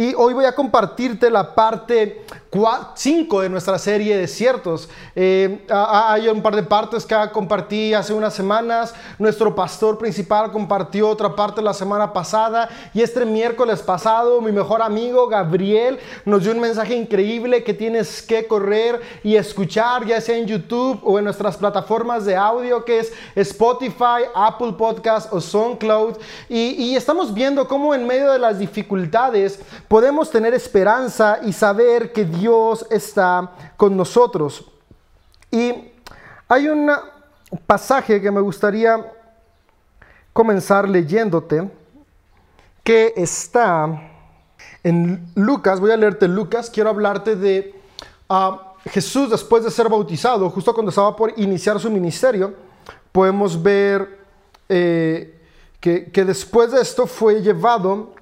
y hoy voy a compartirte la parte 5 de nuestra serie de desiertos. Eh, hay un par de partes que compartí hace unas semanas. Nuestro pastor principal compartió otra parte la semana pasada y este miércoles pasado mi mejor amigo Gabriel nos dio un mensaje increíble que tienes que correr y escuchar ya sea en YouTube o en nuestras plataformas de audio que es Spotify, Apple Podcast o SoundCloud. Y, y estamos viendo cómo en medio de las dificultades podemos tener esperanza y saber que Dios está con nosotros. Y hay un pasaje que me gustaría comenzar leyéndote, que está en Lucas, voy a leerte Lucas, quiero hablarte de ah, Jesús después de ser bautizado, justo cuando estaba por iniciar su ministerio, podemos ver eh, que después de esto fue llevado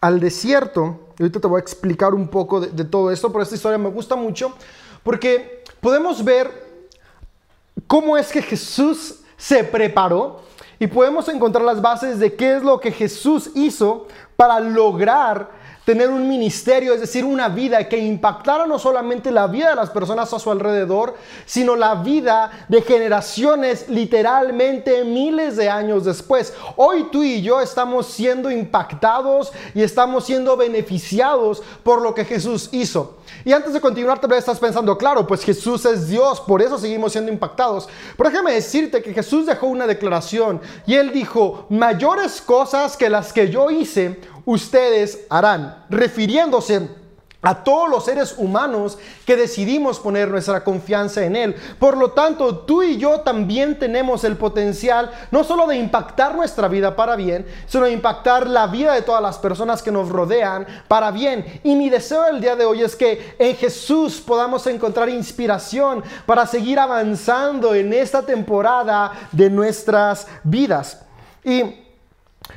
al desierto. Y ahorita te voy a explicar un poco de, todo esto, pero esta historia me gusta mucho porque podemos ver cómo es que Jesús se preparó y podemos encontrar las bases de qué es lo que Jesús hizo para lograr tener un ministerio, es decir, una vida que impactara no solamente la vida de las personas a su alrededor, sino la vida de generaciones literalmente miles de años después. Hoy tú y yo estamos siendo impactados y estamos siendo beneficiados por lo que Jesús hizo. Y antes de continuar, tal vez estás pensando, claro, pues Jesús es Dios, por eso seguimos siendo impactados. Pero déjame decirte que Jesús dejó una declaración y él dijo, mayores cosas que las que yo hice, ustedes harán, refiriéndose a todos los seres humanos que decidimos poner nuestra confianza en Él. Por lo tanto, tú y yo también tenemos el potencial no solo de impactar nuestra vida para bien, sino de impactar la vida de todas las personas que nos rodean para bien. Y mi deseo el día de hoy es que en Jesús podamos encontrar inspiración para seguir avanzando en esta temporada de nuestras vidas. Y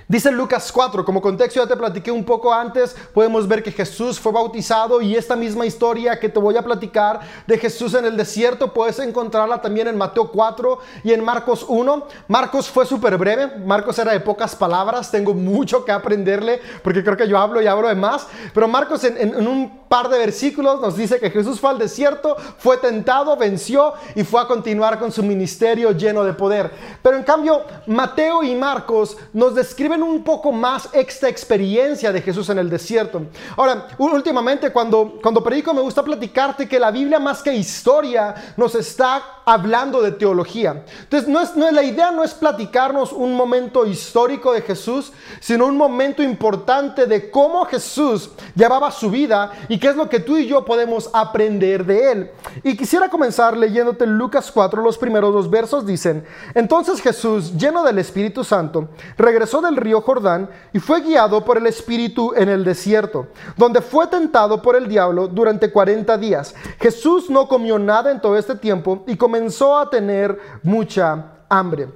Dice Lucas 4, como contexto ya te platiqué un poco antes, podemos ver que Jesús fue bautizado y esta misma historia que te voy a platicar de Jesús en el desierto puedes encontrarla también en Mateo 4 y en Marcos 1. Marcos fue súper breve, Marcos era de pocas palabras, tengo mucho que aprenderle porque creo que yo hablo y hablo de más, pero Marcos en, un par de versículos nos dice que Jesús fue al desierto, fue tentado, venció y fue a continuar con su ministerio lleno de poder. Pero en cambio, Mateo y Marcos nos describen un poco más esta experiencia de Jesús en el desierto. Ahora, últimamente cuando, cuando predico me gusta platicarte que la Biblia más que historia nos está hablando de teología. Entonces, no es, no la idea no es platicarnos un momento histórico de Jesús, sino un momento importante de cómo Jesús llevaba su vida y qué es lo que tú y yo podemos aprender de él. Y quisiera comenzar leyéndote Lucas 4, los primeros dos versos dicen, entonces Jesús, lleno del Espíritu Santo, regresó del río Jordán y fue guiado por el Espíritu en el desierto, donde fue tentado por el diablo durante 40 días. Jesús no comió nada en todo este tiempo y comenzó a tener mucha hambre.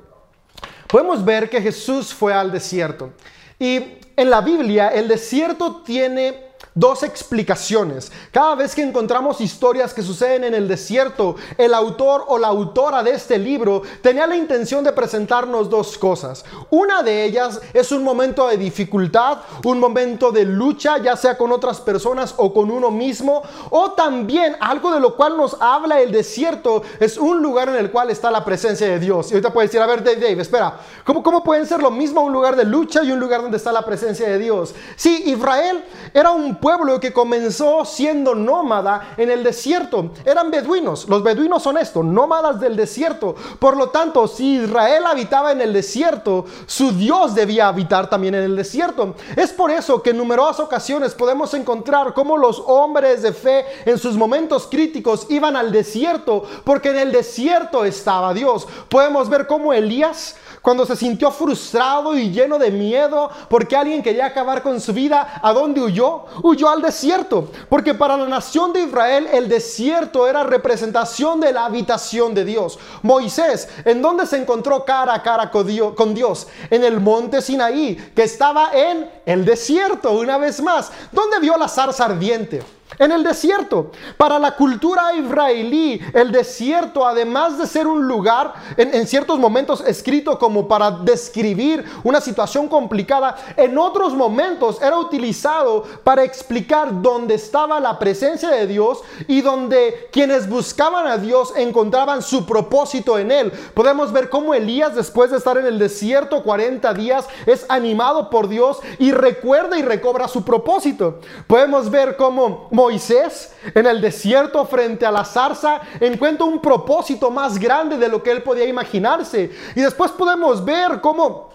Podemos ver que Jesús fue al desierto. Y en la Biblia el desierto tiene dos explicaciones. Cada vez que encontramos historias que suceden en el desierto, el autor o la autora de este libro tenía la intención de presentarnos dos cosas. Una de ellas es un momento de dificultad, un momento de lucha, ya sea con otras personas o con uno mismo, o también algo de lo cual nos habla el desierto es un lugar en el cual está la presencia de Dios. Y ahorita puedes decir, a ver, Dave, espera, ¿cómo, ¿cómo pueden ser lo mismo un lugar de lucha y un lugar donde está la presencia de Dios? Sí, Israel era un pueblo pueblo que comenzó siendo nómada en el desierto. Eran beduinos. Los beduinos son esto, nómadas del desierto. Por lo tanto, si Israel habitaba en el desierto, su Dios debía habitar también en el desierto. Es por eso que en numerosas ocasiones podemos encontrar cómo los hombres de fe en sus momentos críticos iban al desierto, porque en el desierto estaba Dios. Podemos ver cómo Elías cuando se sintió frustrado y lleno de miedo porque alguien quería acabar con su vida, ¿a dónde huyó? Huyó al desierto, porque para la nación de Israel el desierto era representación de la habitación de Dios. Moisés, ¿en dónde se encontró cara a cara con Dios? En el monte Sinaí, que estaba en el desierto, una vez más. ¿Dónde vio la zarza ardiente? En el desierto. Para la cultura israelí, el desierto, además de ser un lugar en, ciertos momentos escrito como para describir una situación complicada, en otros momentos era utilizado para explicar dónde estaba la presencia de Dios y donde quienes buscaban a Dios encontraban su propósito en él. Podemos ver cómo Elías, después de estar en el desierto 40 días, es animado por Dios y recuerda y recobra su propósito. Podemos ver cómo Moisés en el desierto frente a la zarza encuentra un propósito más grande de lo que él podía imaginarse. Y después podemos ver cómo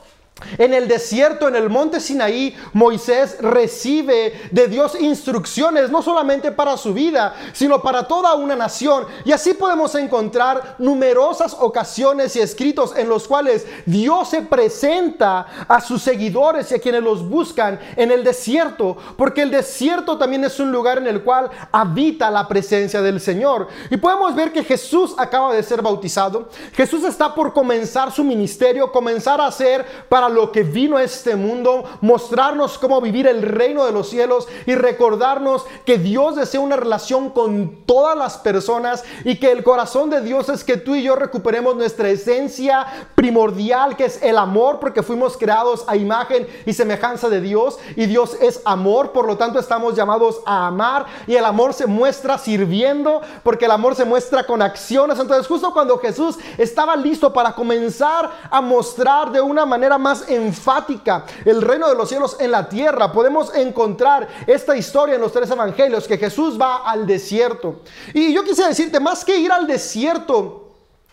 en el desierto, en el monte Sinaí, Moisés recibe de Dios instrucciones, no solamente para su vida, sino para toda una nación. Y así podemos encontrar numerosas ocasiones y escritos en los cuales Dios se presenta a sus seguidores y a quienes los buscan en el desierto, porque el desierto también es un lugar en el cual habita la presencia del Señor. Y podemos ver que Jesús acaba de ser bautizado, Jesús está por comenzar su ministerio, comenzar a hacer para lo que vino a este mundo, mostrarnos cómo vivir el reino de los cielos y recordarnos que Dios desea una relación con todas las personas y que el corazón de Dios es que tú y yo recuperemos nuestra esencia primordial, que es el amor, porque fuimos creados a imagen y semejanza de Dios y Dios es amor, por lo tanto estamos llamados a amar y el amor se muestra sirviendo, porque el amor se muestra con acciones. Entonces justo cuando Jesús estaba listo para comenzar a mostrar de una manera más enfática el reino de los cielos en la tierra. Podemos encontrar esta historia en los tres evangelios, que Jesús va al desierto. Y yo quisiera decirte, más que ir al desierto,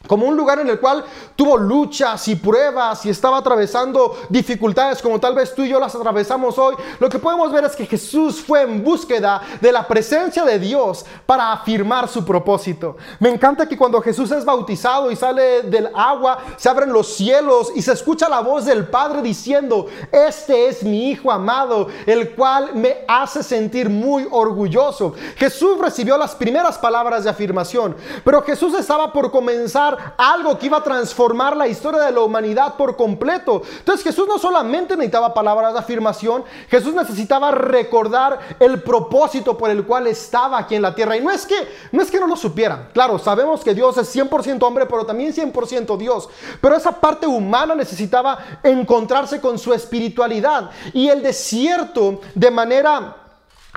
como un lugar en el cual tuvo luchas y pruebas y estaba atravesando dificultades como tal vez tú y yo las atravesamos hoy, lo que podemos ver es que Jesús fue en búsqueda de la presencia de Dios para afirmar su propósito. Me encanta que cuando Jesús es bautizado y sale del agua, se abren los cielos y se escucha la voz del Padre diciendo, este es mi Hijo amado, el cual me hace sentir muy orgulloso. Jesús recibió las primeras palabras de afirmación, pero Jesús estaba por comenzar algo que iba a transformar la historia de la humanidad por completo. Entonces Jesús no solamente necesitaba palabras de afirmación, Jesús necesitaba recordar el propósito por el cual estaba aquí en la tierra. Y no es que no, es que no lo supiera. Claro, sabemos que Dios es 100% hombre, pero también 100% Dios. Pero esa parte humana necesitaba encontrarse con su espiritualidad. Y el desierto de manera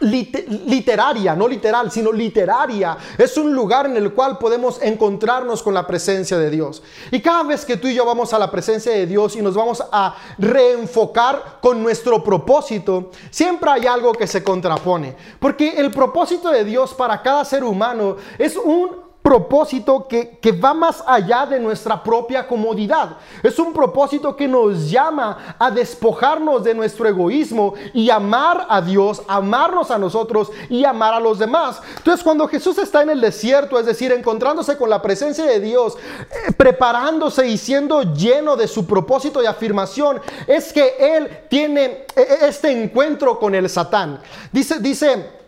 literaria, no literal, sino literaria. Es un lugar en el cual podemos encontrarnos con la presencia de Dios. Y cada vez que tú y yo vamos a la presencia de Dios y nos vamos a reenfocar con nuestro propósito, siempre hay algo que se contrapone. Porque el propósito de Dios para cada ser humano es un propósito que, va más allá de nuestra propia comodidad. Es un propósito que nos llama a despojarnos de nuestro egoísmo y amar a Dios, amarnos a nosotros y amar a los demás. Entonces cuando Jesús está en el desierto, es decir, encontrándose con la presencia de Dios, eh, preparándose y siendo lleno de su propósito de afirmación, es que Él tiene eh, este encuentro con el Satán. Dice, dice,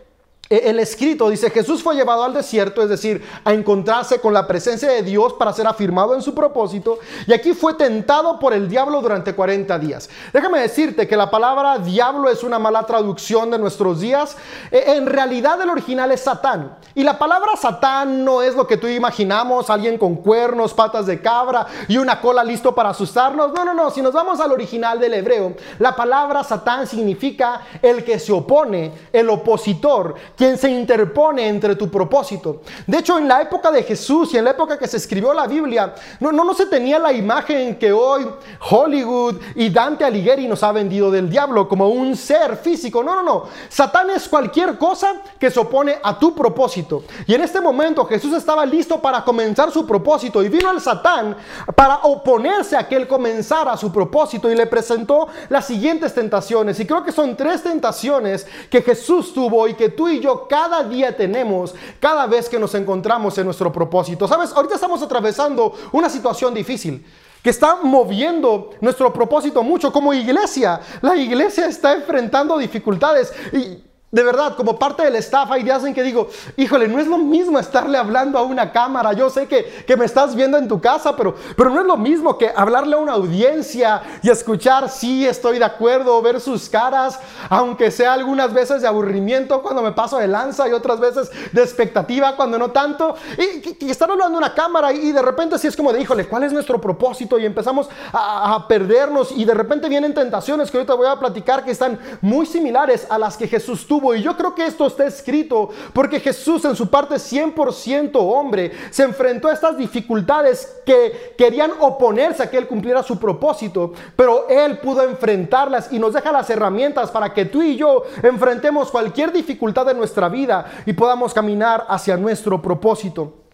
el escrito dice, Jesús fue llevado al desierto, es decir, a encontrarse con la presencia de Dios para ser afirmado en su propósito, y aquí fue tentado por el diablo durante 40 días. Déjame decirte que la palabra diablo es una mala traducción de nuestros días. E-, en realidad el original es Satán, y la palabra Satán no es lo que tú imaginamos, alguien con cuernos, patas de cabra y una cola listo para asustarnos. No, no, no, si nos vamos al original del hebreo, la palabra Satán significa el que se opone, el opositor quien se interpone entre tu propósito. De hecho, en la época de Jesús y en la época que se escribió la Biblia, no, no, no se tenía la imagen que hoy Hollywood y Dante Alighieri nos ha vendido del diablo como un ser físico. No, no, no. Satán es cualquier cosa que se opone a tu propósito. Y en este momento Jesús estaba listo para comenzar su propósito y vino el Satán para oponerse a que él comenzara su propósito y le presentó las siguientes tentaciones. Y creo que son tres tentaciones que Jesús tuvo y que tú y yo cada día tenemos cada vez que nos encontramos en nuestro propósito. Sabes, ahorita estamos atravesando una situación difícil que está moviendo nuestro propósito mucho como iglesia. La iglesia está enfrentando dificultades y de verdad, como parte del staff, hay días en que digo, híjole, no es lo mismo estarle hablando a una cámara. Yo sé que, que, me estás viendo en tu casa, pero, pero no es lo mismo que hablarle a una audiencia y escuchar, sí, estoy de acuerdo, ver sus caras, aunque sea algunas veces de aburrimiento cuando me paso de lanza y otras veces de expectativa cuando no tanto. Y, y estar hablando a una cámara y, de repente sí es como de, híjole, ¿cuál es nuestro propósito? Y empezamos a, a perdernos y de repente vienen tentaciones que ahorita voy a platicar que están muy similares a las que Jesús tuvo y yo creo que esto está escrito porque Jesús en su parte 100% hombre se enfrentó a estas dificultades que querían oponerse a que Él cumpliera su propósito, pero Él pudo enfrentarlas y nos deja las herramientas para que tú y yo enfrentemos cualquier dificultad de nuestra vida y podamos caminar hacia nuestro propósito.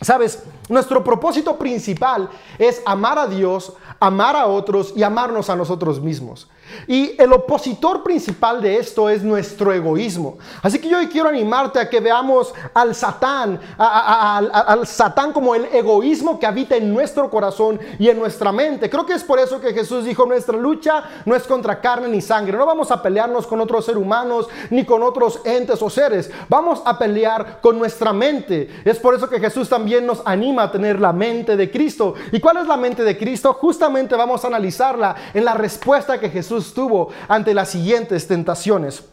Sabes, nuestro propósito principal es amar a Dios, amar a otros y amarnos a nosotros mismos. Y el opositor principal de esto es nuestro egoísmo. Así que yo hoy quiero animarte a que veamos al Satán, al Satán como el egoísmo que habita en nuestro corazón y en nuestra mente. Creo que es por eso que Jesús dijo, nuestra lucha no es contra carne ni sangre. No vamos a pelearnos con otros seres humanos ni con otros entes o seres. Vamos a pelear con nuestra mente. Es por eso que Jesús también nos anima a tener la mente de Cristo. ¿Y cuál es la mente de Cristo? Justamente vamos a analizarla en la respuesta que Jesús estuvo ante las siguientes tentaciones.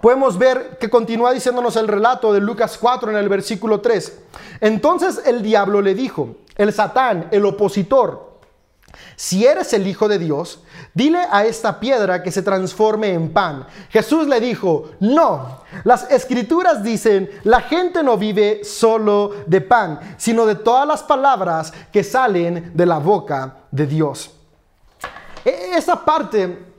Podemos ver que continúa diciéndonos el relato de Lucas 4 en el versículo 3. Entonces el diablo le dijo, el Satán, el opositor, si eres el Hijo de Dios, dile a esta piedra que se transforme en pan. Jesús le dijo, no, las escrituras dicen, la gente no vive solo de pan, sino de todas las palabras que salen de la boca de Dios. E-, esa parte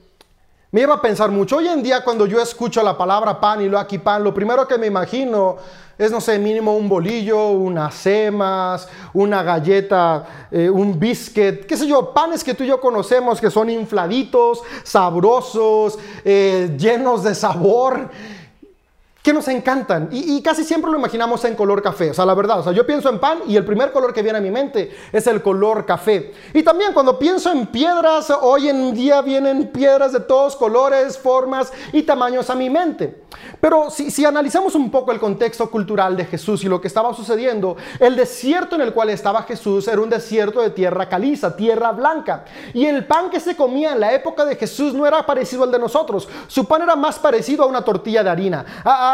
me lleva a pensar mucho. Hoy en día cuando yo escucho la palabra pan y lo aquí pan, lo primero que me imagino es, no sé, mínimo un bolillo, unas semas, una galleta, eh, un biscuit, qué sé yo, panes que tú y yo conocemos que son infladitos, sabrosos, eh, llenos de sabor que nos encantan y, casi siempre lo imaginamos en color café, o sea, la verdad, o sea, yo pienso en pan y el primer color que viene a mi mente es el color café. Y también cuando pienso en piedras, hoy en día vienen piedras de todos colores, formas y tamaños a mi mente. Pero si, si analizamos un poco el contexto cultural de Jesús y lo que estaba sucediendo, el desierto en el cual estaba Jesús era un desierto de tierra caliza, tierra blanca. Y el pan que se comía en la época de Jesús no era parecido al de nosotros, su pan era más parecido a una tortilla de harina.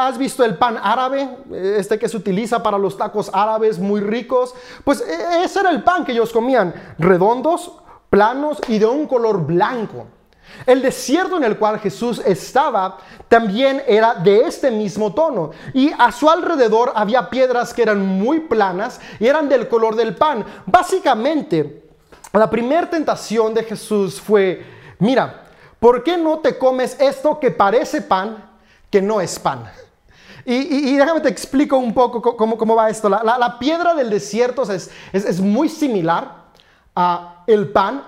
¿Has visto el pan árabe? Este que se utiliza para los tacos árabes muy ricos. Pues e, ese era el pan que ellos comían, redondos, planos y de un color blanco. El desierto en el cual Jesús estaba también era de este mismo tono y a su alrededor había piedras que eran muy planas y eran del color del pan. Básicamente, la primera tentación de Jesús fue, mira, ¿por qué no te comes esto que parece pan, que no es pan? Y, déjame te explico un poco cómo, va esto. La, piedra del desierto es, es, muy similar a el pan,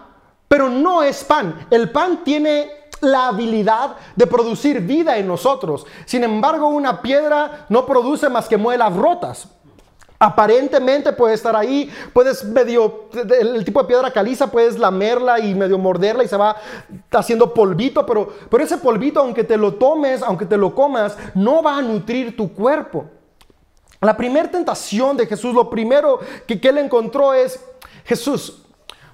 pero no es pan. El pan tiene la habilidad de producir vida en nosotros. Sin embargo, una piedra no produce más que muelas rotas. Aparentemente puede estar ahí, puedes medio, el tipo de piedra caliza, puedes lamerla y medio morderla y se va haciendo polvito, pero, pero ese polvito, aunque te lo tomes, aunque te lo comas, no va a nutrir tu cuerpo. La primera tentación de Jesús, lo primero que, que él encontró es, Jesús,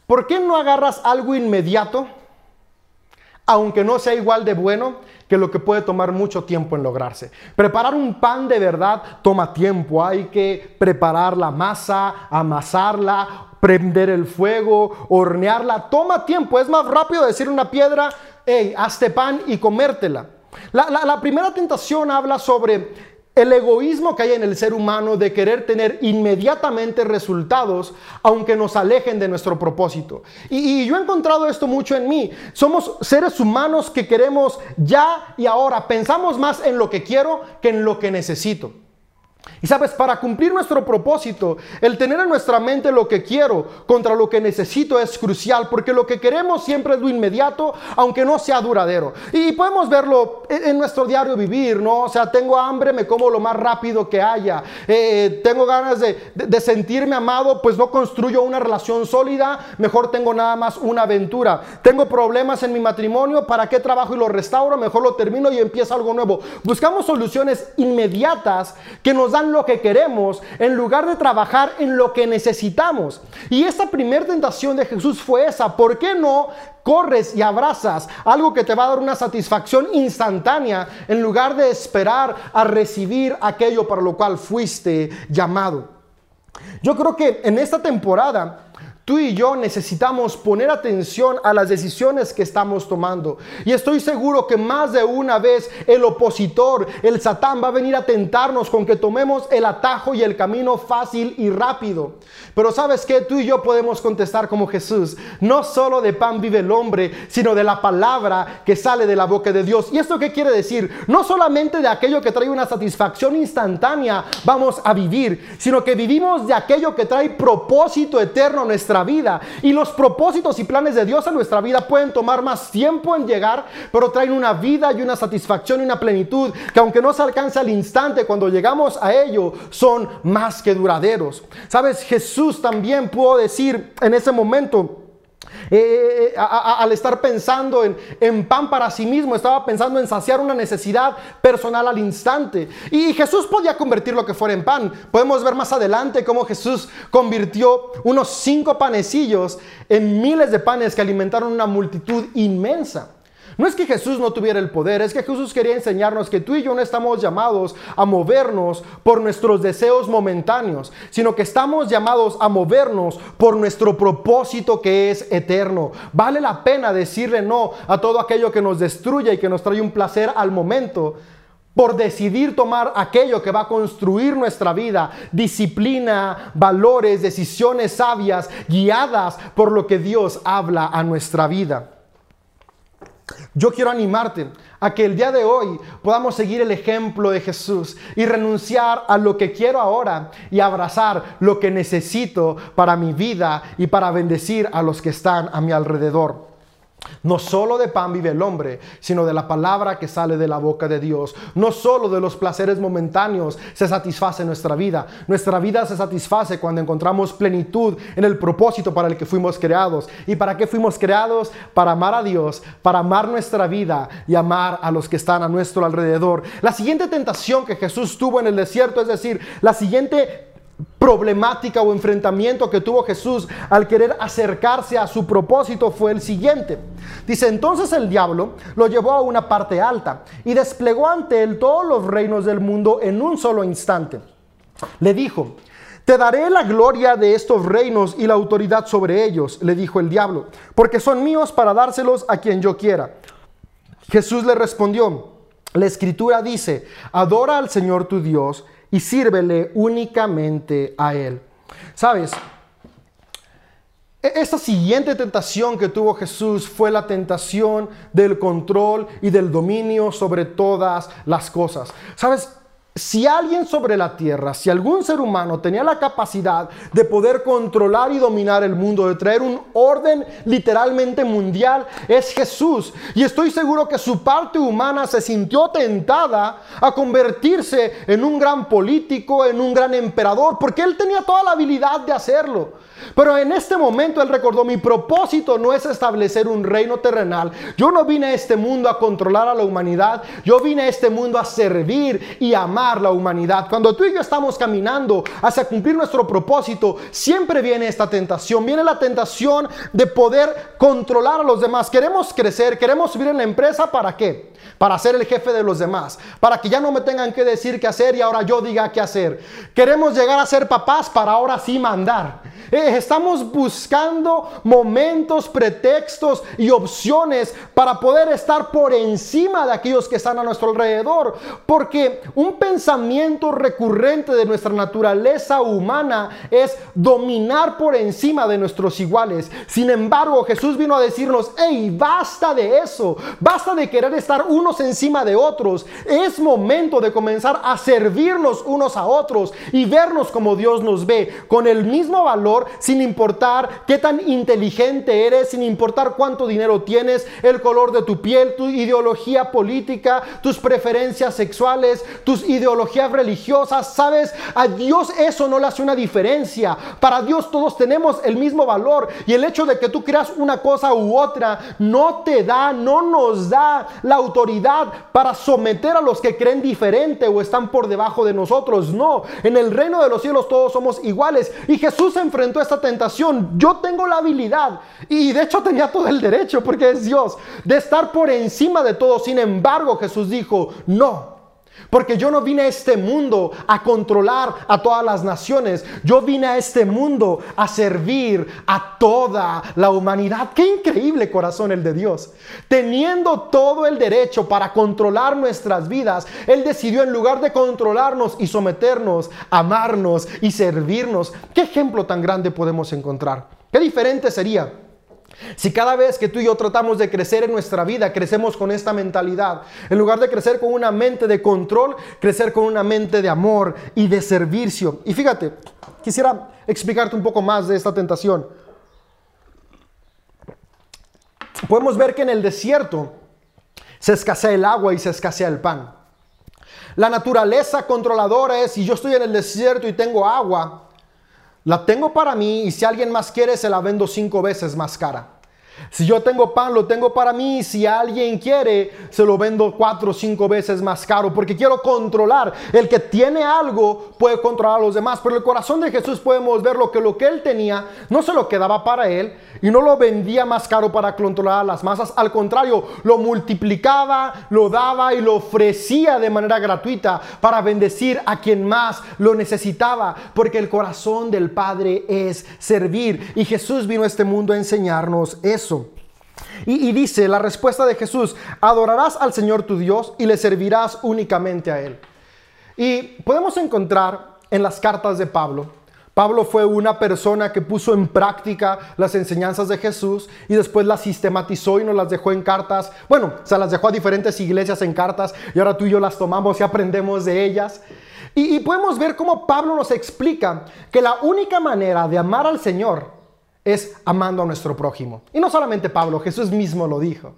¿por qué no agarras algo inmediato, aunque no sea igual de bueno? que lo que puede tomar mucho tiempo en lograrse. Preparar un pan de verdad toma tiempo. Hay que preparar la masa, amasarla, prender el fuego, hornearla. Toma tiempo. Es más rápido decir una piedra, hey, hazte pan y comértela. La, la primera tentación habla sobre el egoísmo que hay en el ser humano de querer tener inmediatamente resultados, aunque nos alejen de nuestro propósito. Y, yo he encontrado esto mucho en mí. Somos seres humanos que queremos ya y ahora. Pensamos más en lo que quiero que en lo que necesito. Y sabes, para cumplir nuestro propósito, el tener en nuestra mente lo que quiero contra lo que necesito es crucial, porque lo que queremos siempre es lo inmediato, aunque no sea duradero. Y podemos verlo en nuestro diario vivir, ¿no? O sea, tengo hambre, me como lo más rápido que haya. Eh, tengo ganas de, sentirme amado, pues no construyo una relación sólida, mejor tengo nada más una aventura. Tengo problemas en mi matrimonio, ¿para qué trabajo y lo restauro? Mejor lo termino y empieza algo nuevo. Buscamos soluciones inmediatas que nos dan lo que queremos en lugar de trabajar en lo que necesitamos. Y esta primera tentación de Jesús fue esa. ¿Por qué no corres y abrazas algo que te va a dar una satisfacción instantánea en lugar de esperar a recibir aquello para lo cual fuiste llamado? Yo creo que en esta temporada Tú y yo necesitamos poner atención a las decisiones que estamos tomando. Y estoy seguro que más de una vez el opositor, el Satán, va a venir a tentarnos con que tomemos el atajo y el camino fácil y rápido. Pero sabes que tú y yo podemos contestar como Jesús. No solo de pan vive el hombre, sino de la palabra que sale de la boca de Dios. ¿Y esto qué quiere decir? No solamente de aquello que trae una satisfacción instantánea vamos a vivir, sino que vivimos de aquello que trae propósito eterno a nuestra vida. Y los propósitos y planes de Dios en nuestra vida pueden tomar más tiempo en llegar, pero traen una vida y una satisfacción y una plenitud que aunque no se alcanza al instante, cuando llegamos a ello, son más que duraderos. Sabes, Jesús también pudo decir en ese momento, eh, eh, al estar pensando en, en, pan para sí mismo, estaba pensando en saciar una necesidad personal al instante. Y Jesús podía convertir lo que fuera en pan. Podemos ver más adelante cómo Jesús convirtió unos cinco panecillos en miles de panes que alimentaron una multitud inmensa. No es que Jesús no tuviera el poder, es que Jesús quería enseñarnos que tú y yo no estamos llamados a movernos por nuestros deseos momentáneos, sino que estamos llamados a movernos por nuestro propósito que es eterno. Vale la pena decirle no a todo aquello que nos destruye y que nos trae un placer al momento por decidir tomar aquello que va a construir nuestra vida, disciplina, valores, decisiones sabias, guiadas por lo que Dios habla a nuestra vida. Yo quiero animarte a que el día de hoy podamos seguir el ejemplo de Jesús y renunciar a lo que quiero ahora y abrazar lo que necesito para mi vida y para bendecir a los que están a mi alrededor. No solo de pan vive el hombre, sino de la palabra que sale de la boca de Dios. No solo de los placeres momentáneos se satisface nuestra vida. Nuestra vida se satisface cuando encontramos plenitud en el propósito para el que fuimos creados. ¿Y para qué fuimos creados? Para amar a Dios, para amar nuestra vida y amar a los que están a nuestro alrededor. La siguiente tentación que Jesús tuvo en el desierto, es decir, la siguiente problemática o enfrentamiento que tuvo Jesús al querer acercarse a su propósito fue el siguiente. Dice, entonces el diablo lo llevó a una parte alta y desplegó ante él todos los reinos del mundo en un solo instante. Le dijo, te daré la gloria de estos reinos y la autoridad sobre ellos, le dijo el diablo, porque son míos para dárselos a quien yo quiera. Jesús le respondió, la escritura dice, adora al Señor tu Dios, y sírvele únicamente a Él. ¿Sabes? E-, esta siguiente tentación que tuvo Jesús fue la tentación del control y del dominio sobre todas las cosas. ¿Sabes? Si alguien sobre la tierra, si algún ser humano tenía la capacidad de poder controlar y dominar el mundo, de traer un orden literalmente mundial, es Jesús. Y estoy seguro que su parte humana se sintió tentada a convertirse en un gran político, en un gran emperador, porque él tenía toda la habilidad de hacerlo. Pero en este momento él recordó, mi propósito no es establecer un reino terrenal. Yo no vine a este mundo a controlar a la humanidad, yo vine a este mundo a servir y amar la humanidad. Cuando tú y yo estamos caminando hacia cumplir nuestro propósito, siempre viene esta tentación, viene la tentación de poder controlar a los demás. Queremos crecer, queremos subir en la empresa, ¿para qué? Para ser el jefe de los demás, para que ya no me tengan que decir qué hacer y ahora yo diga qué hacer. Queremos llegar a ser papás para ahora sí mandar. Eh, estamos buscando momentos, pretextos y opciones para poder estar por encima de aquellos que están a nuestro alrededor. Porque un pensamiento recurrente de nuestra naturaleza humana es dominar por encima de nuestros iguales. Sin embargo, Jesús vino a decirnos, hey, basta de eso, basta de querer estar unos encima de otros. Es momento de comenzar a servirnos unos a otros y vernos como Dios nos ve, con el mismo valor, sin importar qué tan inteligente eres, sin importar cuánto dinero tienes, el color de tu piel, tu ideología política, tus preferencias sexuales, tus ideologías religiosas. Sabes, a Dios eso no le hace una diferencia. Para Dios todos tenemos el mismo valor y el hecho de que tú creas una cosa u otra no te da, no nos da la autoridad para someter a los que creen diferente o están por debajo de nosotros. No, en el reino de los cielos todos somos iguales. Y Jesús enfrentó esta tentación. Yo tengo la habilidad y de hecho tenía todo el derecho porque es Dios de estar por encima de todo. Sin embargo, Jesús dijo, no. Porque yo no vine a este mundo a controlar a todas las naciones. Yo vine a este mundo a servir a toda la humanidad. Qué increíble corazón el de Dios. Teniendo todo el derecho para controlar nuestras vidas, Él decidió en lugar de controlarnos y someternos, amarnos y servirnos. ¿Qué ejemplo tan grande podemos encontrar? ¿Qué diferente sería? Si cada vez que tú y yo tratamos de crecer en nuestra vida, crecemos con esta mentalidad, en lugar de crecer con una mente de control, crecer con una mente de amor y de servicio. Y fíjate, quisiera explicarte un poco más de esta tentación. Podemos ver que en el desierto se escasea el agua y se escasea el pan. La naturaleza controladora es, si yo estoy en el desierto y tengo agua, la tengo para mí y si alguien más quiere, se la vendo cinco veces más cara. Si yo tengo pan, lo tengo para mí. Si alguien quiere, se lo vendo cuatro o cinco veces más caro. Porque quiero controlar. El que tiene algo puede controlar a los demás. Pero el corazón de Jesús podemos ver lo que lo que él tenía no se lo quedaba para él y no lo vendía más caro para controlar las masas. Al contrario, lo multiplicaba, lo daba y lo ofrecía de manera gratuita para bendecir a quien más lo necesitaba. Porque el corazón del Padre es servir. Y Jesús vino a este mundo a enseñarnos eso. Y, dice la respuesta de Jesús, adorarás al Señor tu Dios y le servirás únicamente a Él. Y podemos encontrar en las cartas de Pablo, Pablo fue una persona que puso en práctica las enseñanzas de Jesús y después las sistematizó y nos las dejó en cartas. Bueno, se las dejó a diferentes iglesias en cartas y ahora tú y yo las tomamos y aprendemos de ellas. Y, y podemos ver cómo Pablo nos explica que la única manera de amar al Señor es amando a nuestro prójimo. Y no solamente Pablo, Jesús mismo lo dijo.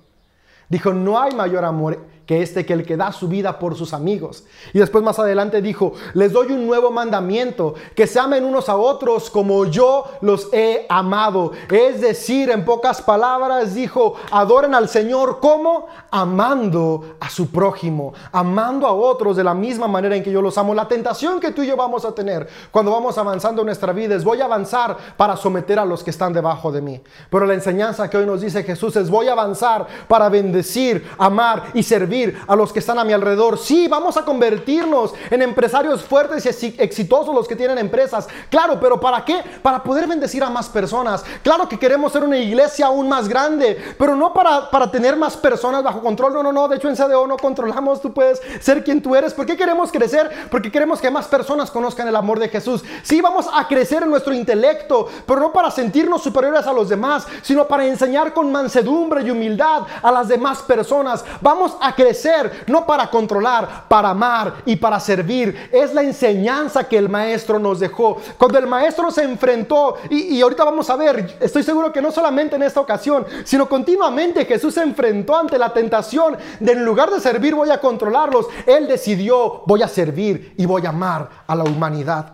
Dijo, no hay mayor amor que este que el que da su vida por sus amigos. Y después más adelante dijo, les doy un nuevo mandamiento, que se amen unos a otros como yo los he amado. Es decir, en pocas palabras dijo, adoren al Señor como amando a su prójimo, amando a otros de la misma manera en que yo los amo. La tentación que tú y yo vamos a tener cuando vamos avanzando en nuestra vida es voy a avanzar para someter a los que están debajo de mí. Pero la enseñanza que hoy nos dice Jesús es voy a avanzar para bendecir, amar y servir a los que están a mi alrededor. Sí, vamos a convertirnos en empresarios fuertes y exitosos los que tienen empresas. Claro, pero ¿para qué? Para poder bendecir a más personas. Claro que queremos ser una iglesia aún más grande, pero no para, para tener más personas bajo control. No, no, no. De hecho, en CDO no controlamos. Tú puedes ser quien tú eres. ¿Por qué queremos crecer? Porque queremos que más personas conozcan el amor de Jesús. Sí, vamos a crecer en nuestro intelecto, pero no para sentirnos superiores a los demás, sino para enseñar con mansedumbre y humildad a las demás personas. Vamos a crecer ser, no para controlar, para amar y para servir. Es la enseñanza que el maestro nos dejó. Cuando el maestro se enfrentó, y, y ahorita vamos a ver, estoy seguro que no solamente en esta ocasión, sino continuamente Jesús se enfrentó ante la tentación de en lugar de servir voy a controlarlos. Él decidió voy a servir y voy a amar a la humanidad.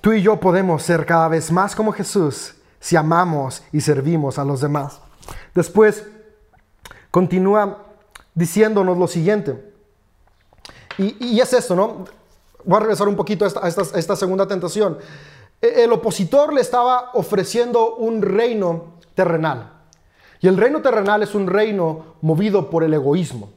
Tú y yo podemos ser cada vez más como Jesús si amamos y servimos a los demás. Después, continúa diciéndonos lo siguiente. Y, es esto, ¿no? Voy a regresar un poquito a esta, segunda tentación. E, el opositor le estaba ofreciendo un reino terrenal. Y el reino terrenal es un reino movido por el egoísmo.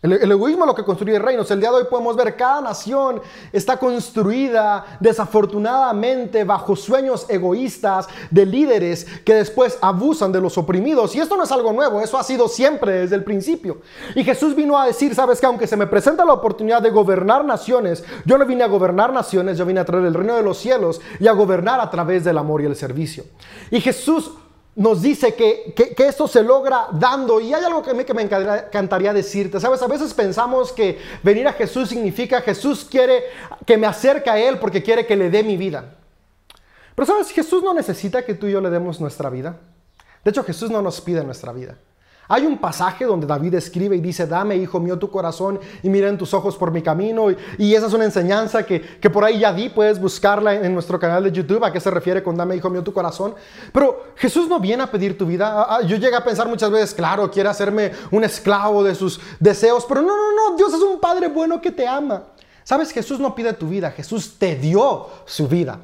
El, egoísmo es lo que construye reinos. El día de hoy podemos ver cada nación está construida desafortunadamente bajo sueños egoístas de líderes que después abusan de los oprimidos. Y esto no es algo nuevo, eso ha sido siempre desde el principio. Y Jesús vino a decir, sabes que aunque se me presenta la oportunidad de gobernar naciones, yo no vine a gobernar naciones, yo vine a traer el reino de los cielos y a gobernar a través del amor y el servicio. Y Jesús nos dice que, esto se logra dando. Y hay algo que, que me encantaría decirte. Sabes, a veces pensamos que venir a Jesús significa Jesús quiere que me acerque a Él porque quiere que le dé mi vida. Pero sabes, Jesús no necesita que tú y yo le demos nuestra vida. De hecho, Jesús no nos pide nuestra vida. Hay un pasaje donde David escribe y dice, dame, hijo mío, tu corazón y mira en tus ojos por mi camino. Y, esa es una enseñanza que, por ahí ya di, puedes buscarla en, nuestro canal de YouTube, a qué se refiere con dame, hijo mío, tu corazón. Pero Jesús no viene a pedir tu vida. Ah, ah, yo llegué a pensar muchas veces, claro, quiere hacerme un esclavo de sus deseos, pero no, no, no, Dios es un Padre bueno que te ama. Sabes, Jesús no pide tu vida, Jesús te dio su vida.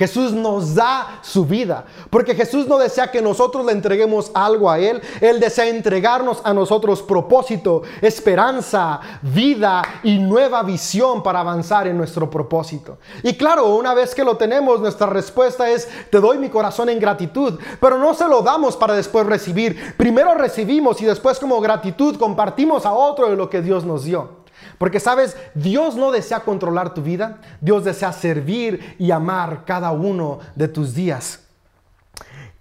Jesús nos da su vida, porque Jesús no desea que nosotros le entreguemos algo a Él, Él desea entregarnos a nosotros propósito, esperanza, vida y nueva visión para avanzar en nuestro propósito. Y claro, una vez que lo tenemos, nuestra respuesta es, te doy mi corazón en gratitud, pero no se lo damos para después recibir. Primero recibimos y después como gratitud compartimos a otro de lo que Dios nos dio. Porque sabes, Dios no desea controlar tu vida, Dios desea servir y amar cada uno de tus días.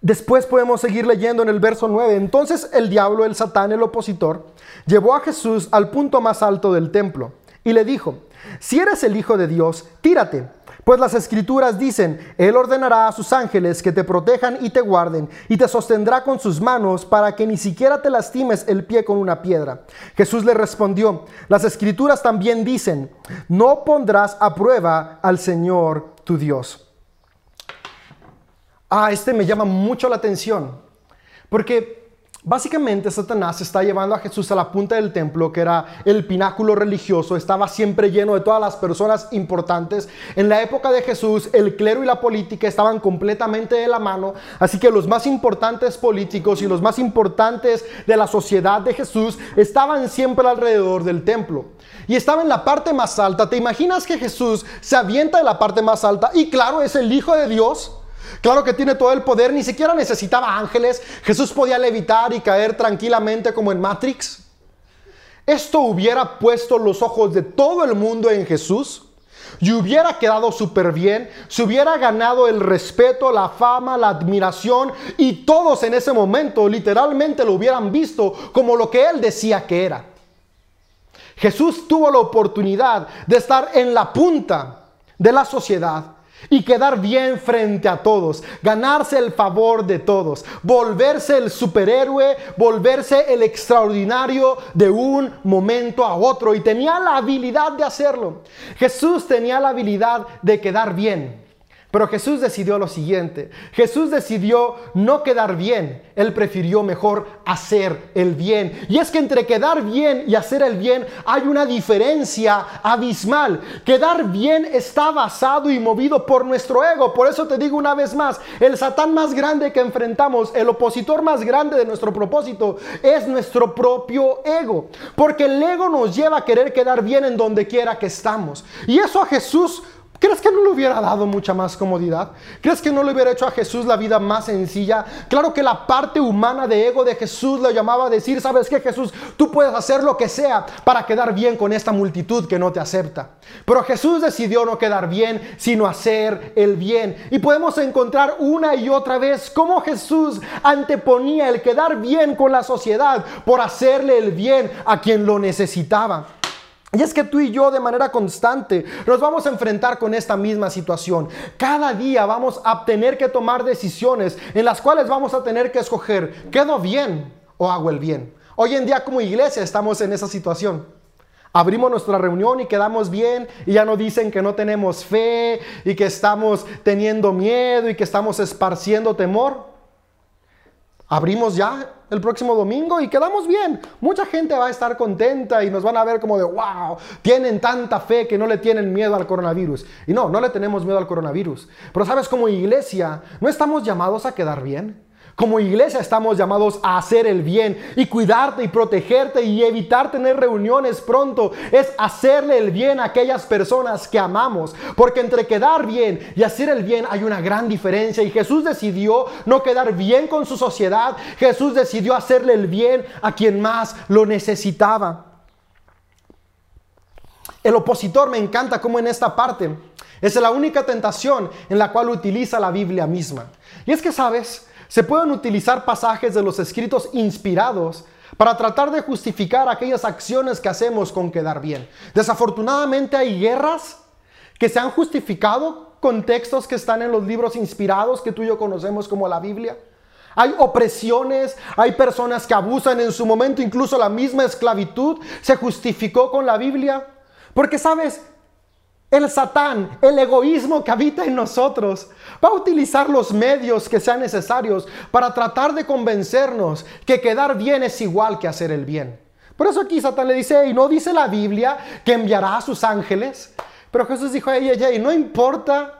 Después podemos seguir leyendo en el verso 9. Entonces el diablo, el satán, el opositor, llevó a Jesús al punto más alto del templo y le dijo, si eres el Hijo de Dios, tírate pues las escrituras dicen, Él ordenará a sus ángeles que te protejan y te guarden, y te sostendrá con sus manos para que ni siquiera te lastimes el pie con una piedra. Jesús le respondió, las escrituras también dicen, no pondrás a prueba al Señor tu Dios. Ah, este me llama mucho la atención, porque Básicamente Satanás está llevando a Jesús a la punta del templo, que era el pináculo religioso, estaba siempre lleno de todas las personas importantes. En la época de Jesús, el clero y la política estaban completamente de la mano, así que los más importantes políticos y los más importantes de la sociedad de Jesús estaban siempre alrededor del templo. Y estaba en la parte más alta. ¿Te imaginas que Jesús se avienta de la parte más alta? Y claro, es el Hijo de Dios. Claro que tiene todo el poder, ni siquiera necesitaba ángeles. Jesús podía levitar y caer tranquilamente como en Matrix. Esto hubiera puesto los ojos de todo el mundo en Jesús y hubiera quedado súper bien, se hubiera ganado el respeto, la fama, la admiración y todos en ese momento literalmente lo hubieran visto como lo que él decía que era. Jesús tuvo la oportunidad de estar en la punta de la sociedad y quedar bien frente a todos, ganarse el favor de todos, volverse el superhéroe, volverse el extraordinario de un momento a otro y tenía la habilidad de hacerlo. Jesús tenía la habilidad de quedar bien. Pero Jesús decidió lo siguiente. Jesús decidió no quedar bien. Él prefirió mejor hacer el bien. Y es que entre quedar bien y hacer el bien hay una diferencia abismal. Quedar bien está basado y movido por nuestro ego. Por eso te digo una vez más, el satán más grande que enfrentamos, el opositor más grande de nuestro propósito, es nuestro propio ego. Porque el ego nos lleva a querer quedar bien en donde quiera que estamos. Y eso a Jesús ¿Crees que no le hubiera dado mucha más comodidad? ¿Crees que no le hubiera hecho a Jesús la vida más sencilla? Claro que la parte humana de ego de Jesús le llamaba a decir, ¿sabes qué Jesús? Tú puedes hacer lo que sea para quedar bien con esta multitud que no te acepta. Pero Jesús decidió no quedar bien, sino hacer el bien. Y podemos encontrar una y otra vez cómo Jesús anteponía el quedar bien con la sociedad por hacerle el bien a quien lo necesitaba. Y es que tú y yo de manera constante nos vamos a enfrentar con esta misma situación. Cada día vamos a tener que tomar decisiones en las cuales vamos a tener que escoger, ¿quedo bien o hago el bien? Hoy en día como iglesia estamos en esa situación. Abrimos nuestra reunión y quedamos bien y ya no dicen que no tenemos fe y que estamos teniendo miedo y que estamos esparciendo temor. Abrimos ya el próximo domingo y quedamos bien. Mucha gente va a estar contenta y nos van a ver como de, wow, tienen tanta fe que no le tienen miedo al coronavirus. Y no, no le tenemos miedo al coronavirus. Pero sabes, como iglesia, no estamos llamados a quedar bien. Como iglesia estamos llamados a hacer el bien y cuidarte y protegerte y evitar tener reuniones pronto. Es hacerle el bien a aquellas personas que amamos. Porque entre quedar bien y hacer el bien hay una gran diferencia. Y Jesús decidió no quedar bien con su sociedad. Jesús decidió hacerle el bien a quien más lo necesitaba. El opositor me encanta como en esta parte es la única tentación en la cual utiliza la Biblia misma. Y es que, ¿sabes? Se pueden utilizar pasajes de los escritos inspirados para tratar de justificar aquellas acciones que hacemos con quedar bien. Desafortunadamente hay guerras que se han justificado con textos que están en los libros inspirados que tú y yo conocemos como la Biblia. Hay opresiones, hay personas que abusan en su momento, incluso la misma esclavitud se justificó con la Biblia. Porque sabes, el Satán, el egoísmo que habita en nosotros, va a utilizar los medios que sean necesarios para tratar de convencernos que quedar bien es igual que hacer el bien. Por eso aquí Satán le dice, y no dice la Biblia que enviará a sus ángeles. Pero Jesús dijo, ey, ey, ey, no importa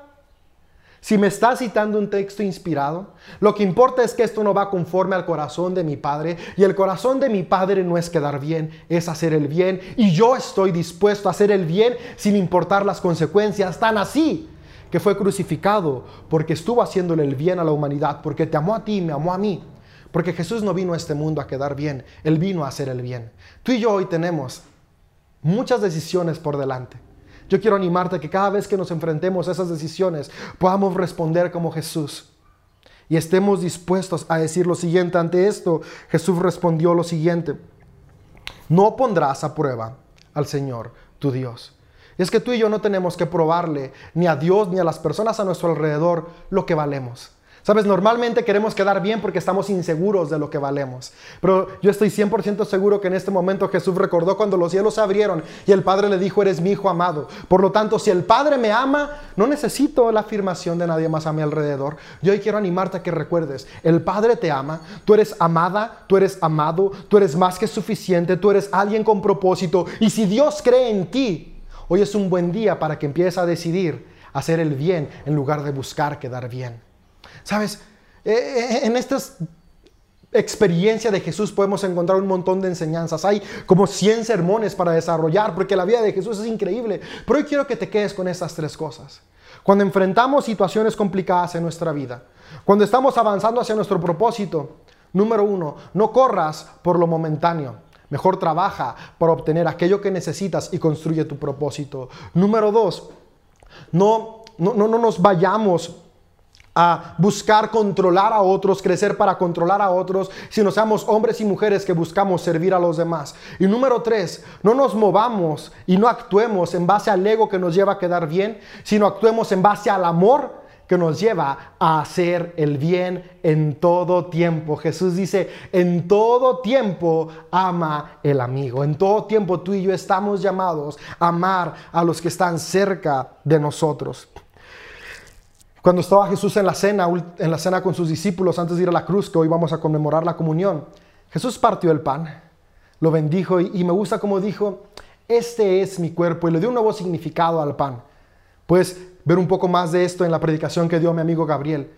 si me está citando un texto inspirado, lo que importa es que esto no va conforme al corazón de mi Padre. Y el corazón de mi Padre no es quedar bien, es hacer el bien. Y yo estoy dispuesto a hacer el bien sin importar las consecuencias. Tan así que fue crucificado porque estuvo haciéndole el bien a la humanidad, porque te amó a ti, me amó a mí. Porque Jesús no vino a este mundo a quedar bien, Él vino a hacer el bien. Tú y yo hoy tenemos muchas decisiones por delante. Yo quiero animarte a que cada vez que nos enfrentemos a esas decisiones podamos responder como Jesús. Y estemos dispuestos a decir lo siguiente ante esto. Jesús respondió lo siguiente. No pondrás a prueba al Señor, tu Dios. es que tú y yo no tenemos que probarle ni a Dios ni a las personas a nuestro alrededor lo que valemos. Sabes, normalmente queremos quedar bien porque estamos inseguros de lo que valemos. Pero yo estoy 100% seguro que en este momento Jesús recordó cuando los cielos se abrieron y el Padre le dijo, eres mi hijo amado. Por lo tanto, si el Padre me ama, no necesito la afirmación de nadie más a mi alrededor. Yo hoy quiero animarte a que recuerdes, el Padre te ama, tú eres amada, tú eres amado, tú eres más que suficiente, tú eres alguien con propósito. Y si Dios cree en ti, hoy es un buen día para que empieces a decidir hacer el bien en lugar de buscar quedar bien. Sabes, eh, eh, en esta experiencia de Jesús podemos encontrar un montón de enseñanzas. Hay como 100 sermones para desarrollar porque la vida de Jesús es increíble. Pero hoy quiero que te quedes con estas tres cosas. Cuando enfrentamos situaciones complicadas en nuestra vida, cuando estamos avanzando hacia nuestro propósito, número uno, no corras por lo momentáneo. Mejor trabaja para obtener aquello que necesitas y construye tu propósito. Número dos, no, no, no nos vayamos a buscar controlar a otros, crecer para controlar a otros, sino seamos hombres y mujeres que buscamos servir a los demás. Y número tres, no nos movamos y no actuemos en base al ego que nos lleva a quedar bien, sino actuemos en base al amor que nos lleva a hacer el bien en todo tiempo. Jesús dice, en todo tiempo ama el amigo. En todo tiempo tú y yo estamos llamados a amar a los que están cerca de nosotros. Cuando estaba Jesús en la cena, en la cena con sus discípulos antes de ir a la cruz, que hoy vamos a conmemorar la comunión, Jesús partió el pan, lo bendijo y, me gusta como dijo, este es mi cuerpo y le dio un nuevo significado al pan. Puedes ver un poco más de esto en la predicación que dio mi amigo Gabriel.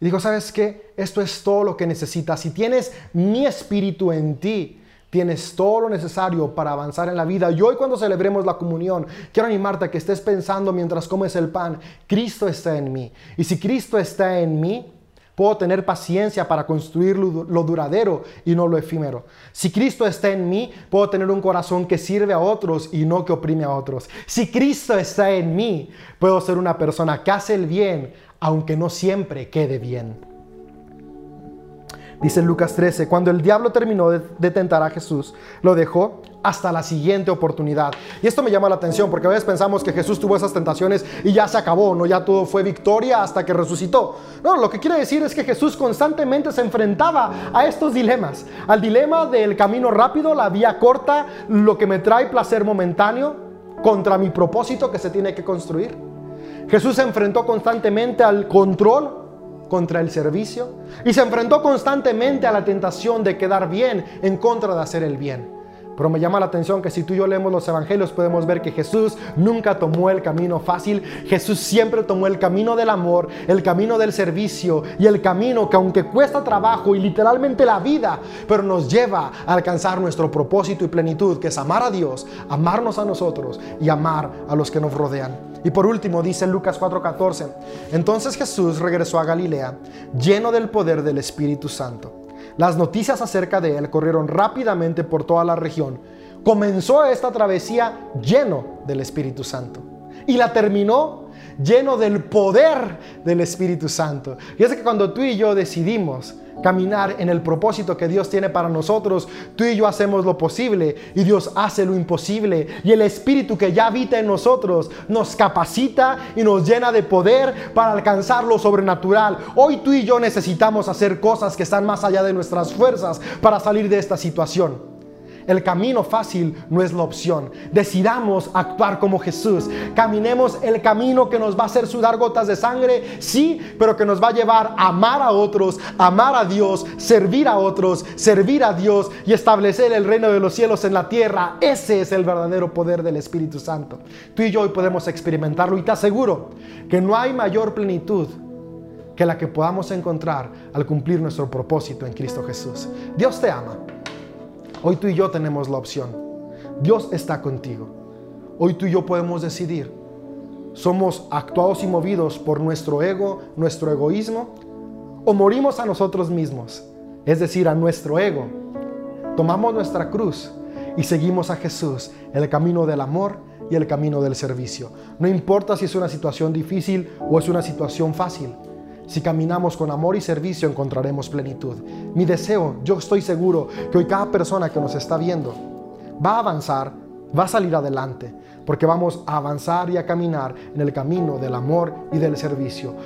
Y dijo, ¿sabes qué? Esto es todo lo que necesitas. Si tienes mi espíritu en ti, Tienes todo lo necesario para avanzar en la vida. Y hoy cuando celebremos la comunión, quiero animarte a que estés pensando mientras comes el pan, Cristo está en mí. Y si Cristo está en mí, puedo tener paciencia para construir lo, duradero y no lo efímero. Si Cristo está en mí, puedo tener un corazón que sirve a otros y no que oprime a otros. Si Cristo está en mí, puedo ser una persona que hace el bien, aunque no siempre quede bien. Dice Lucas 13, cuando el diablo terminó de, tentar a Jesús, lo dejó hasta la siguiente oportunidad. Y esto me llama la atención porque a veces pensamos que Jesús tuvo esas tentaciones y ya se acabó, no ya todo fue victoria hasta que resucitó. No, lo que quiere decir es que Jesús constantemente se enfrentaba a estos dilemas, al dilema del camino rápido, la vía corta, lo que me trae placer momentáneo contra mi propósito que se tiene que construir. Jesús se enfrentó constantemente al control contra el servicio y se enfrentó constantemente a la tentación de quedar bien en contra de hacer el bien. Pero me llama la atención que si tú y yo leemos los evangelios podemos ver que Jesús nunca tomó el camino fácil. Jesús siempre tomó el camino del amor, el camino del servicio y el camino que aunque cuesta trabajo y literalmente la vida, pero nos lleva a alcanzar nuestro propósito y plenitud, que es amar a Dios, amarnos a nosotros y amar a los que nos rodean. Y por último dice Lucas 4:14, entonces Jesús regresó a Galilea lleno del poder del Espíritu Santo. Las noticias acerca de él corrieron rápidamente por toda la región. Comenzó esta travesía lleno del Espíritu Santo y la terminó lleno del poder del Espíritu Santo. Y es que cuando tú y yo decidimos caminar en el propósito que Dios tiene para nosotros, tú y yo hacemos lo posible y Dios hace lo imposible. Y el Espíritu que ya habita en nosotros nos capacita y nos llena de poder para alcanzar lo sobrenatural. Hoy tú y yo necesitamos hacer cosas que están más allá de nuestras fuerzas para salir de esta situación. El camino fácil no es la opción. Decidamos actuar como Jesús. Caminemos el camino que nos va a hacer sudar gotas de sangre, sí, pero que nos va a llevar a amar a otros, amar a Dios, servir a otros, servir a Dios y establecer el reino de los cielos en la tierra. Ese es el verdadero poder del Espíritu Santo. Tú y yo hoy podemos experimentarlo y te aseguro que no hay mayor plenitud que la que podamos encontrar al cumplir nuestro propósito en Cristo Jesús. Dios te ama. Hoy tú y yo tenemos la opción. Dios está contigo. Hoy tú y yo podemos decidir. ¿Somos actuados y movidos por nuestro ego, nuestro egoísmo? ¿O morimos a nosotros mismos? Es decir, a nuestro ego. Tomamos nuestra cruz y seguimos a Jesús, el camino del amor y el camino del servicio. No importa si es una situación difícil o es una situación fácil. Si caminamos con amor y servicio encontraremos plenitud. Mi deseo, yo estoy seguro que hoy cada persona que nos está viendo va a avanzar, va a salir adelante, porque vamos a avanzar y a caminar en el camino del amor y del servicio.